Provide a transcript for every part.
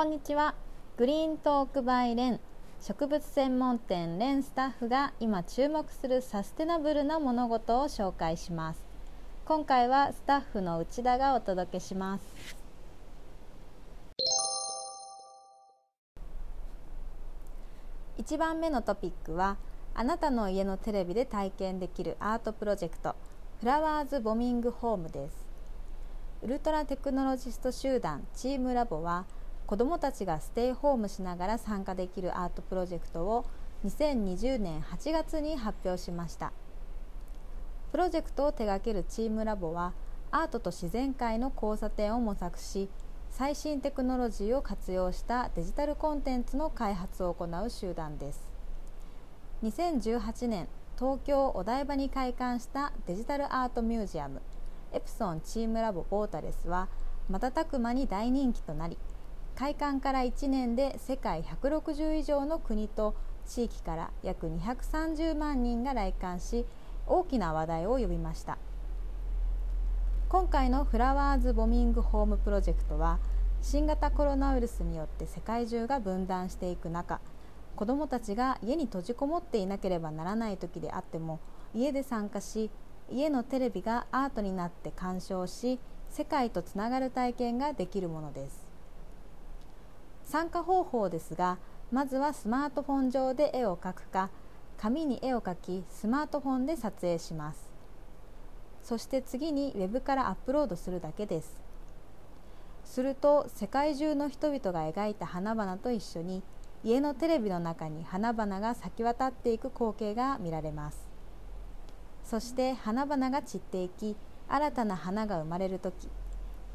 こんにちは。グリーントークバイレン。植物専門店レンスタッフが今注目するサステナブルな物事を紹介します。今回はスタッフの内田がお届けします。1番目のトピックはあなたの家のテレビで体験できるアートプロジェクトフラワーズボミングホームです。ウルトラテクノロジスト集団チームラボは子どもたちがステイホームしながら参加できるアートプロジェクトを2020年8月に発表しました。プロジェクトを手掛けるチームラボはアートと自然界の交差点を模索し最新テクノロジーを活用したデジタルコンテンツの開発を行う集団です。2018年東京お台場に開館したデジタルアートミュージアムエプソンチームラボボータレスは瞬く間に大人気となり開館から1年で世界160以上の国と地域から約230万人が来館し大きな話題を呼びました。今回のフラワーズボミングホームプロジェクトは新型コロナウイルスによって世界中が分断していく中子どもたちが家に閉じこもっていなければならない時であっても家で参加し家のテレビがアートになって鑑賞し世界とつながる体験ができるものです。参加方法ですがまずはスマートフォン上で絵を描くか紙に絵を描きスマートフォンで撮影します。そして次にウェブからアップロードするだけです。すると世界中の人々が描いた花々と一緒に家のテレビの中に花々が咲き渡っていく光景が見られます。そして花々が散っていき新たな花が生まれる時。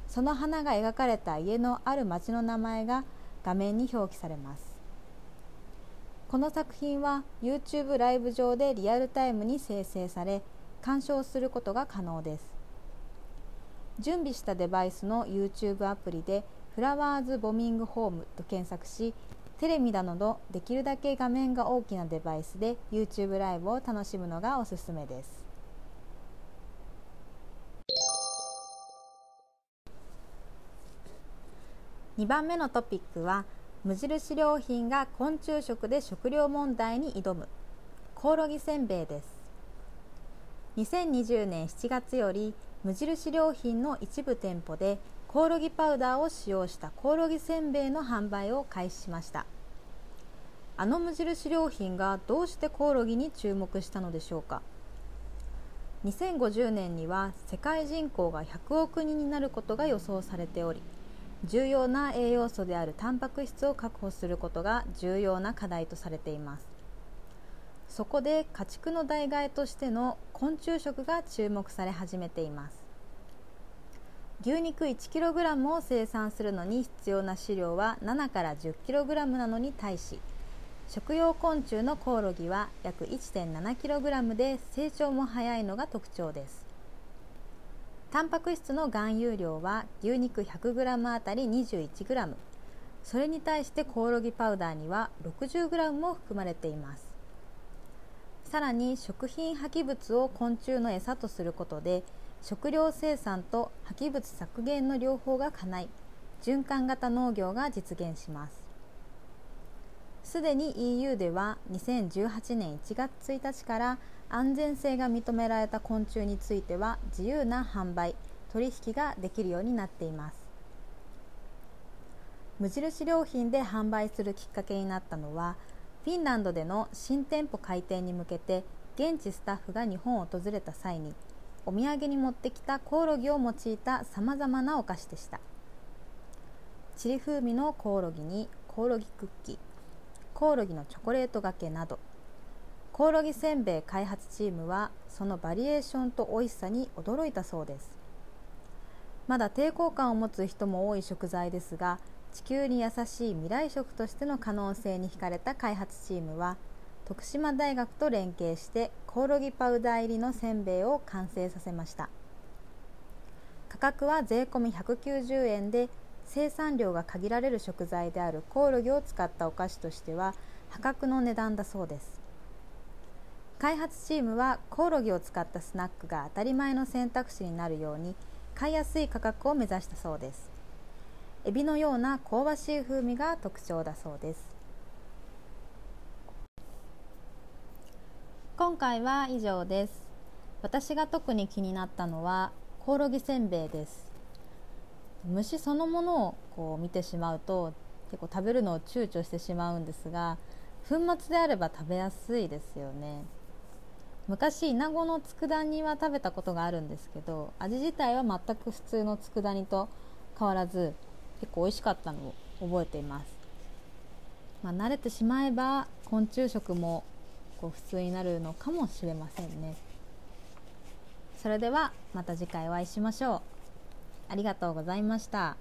その花が描かれた家のある町の名前が画面に表記されます。この作品は YouTube ライブ上でリアルタイムに生成され鑑賞することが可能です。準備したデバイスの YouTube アプリでフラワーズボミングホームと検索しテレビなどできるだけ画面が大きなデバイスで YouTube ライブを楽しむのがおすすめです。2番目のトピックは無印良品が昆虫食で食料問題に挑む。コオロギせんべいです。2020年7月より無印良品の一部店舗でコオロギパウダーを使用したコオロギせんべいの販売を開始しました。あの無印良品がどうしてコオロギに注目したのでしょうか。2050年には世界人口が100億人になることが予想されており重要な栄養素であるタンパク質を確保することが重要な課題とされています。そこで家畜の代替えとしての昆虫食が注目され始めています。牛肉 1kg を生産するのに必要な飼料は7から 10kg なのに対し食用昆虫のコオロギは約 1.7kg で成長も早いのが特徴です。タンパク質の含有量は牛肉 100g あたり 21g それに対してコオロギパウダーには 60g も含まれています。さらに食品廃棄物を昆虫の餌とすることで食料生産と廃棄物削減の両方が叶い循環型農業が実現します。すでに EU では2018年1月1日から安全性が認められた昆虫については自由な販売取引ができるようになっています。無印良品で販売するきっかけになったのはフィンランドでの新店舗開店に向けて現地スタッフが日本を訪れた際にお土産に持ってきたコオロギを用いたさまざまなお菓子でした。チリ風味のコオロギにコオロギクッキーコオロギのチョコレートがけなど。コオロギせんべい開発チームはそのバリエーションと美味しさに驚いたそうです。まだ抵抗感を持つ人も多い食材ですが地球に優しい未来食としての可能性に惹かれた開発チームは徳島大学と連携してコオロギパウダー入りのせんべいを完成させました。価格は税込190円で生産量が限られる食材であるコオロギを使ったお菓子としては破格の値段だそうです。開発チームはコオロギを使ったスナックが当たり前の選択肢になるように買いやすい価格を目指したそうです。エビのような香ばしい風味が特徴だそうです。今回は以上です。私が特に気になったのはコオロギせんべいです。虫そのものをこう見てしまうと結構食べるのを躊躇してしまうんですが粉末であれば食べやすいですよね。昔イナゴの佃煮は食べたことがあるんですけど味自体は全く普通の佃煮と変わらず結構美味しかったのを覚えています、まあ、慣れてしまえば昆虫食もこう普通になるのかもしれませんね。それではまた次回お会いしましょう。ありがとうございました。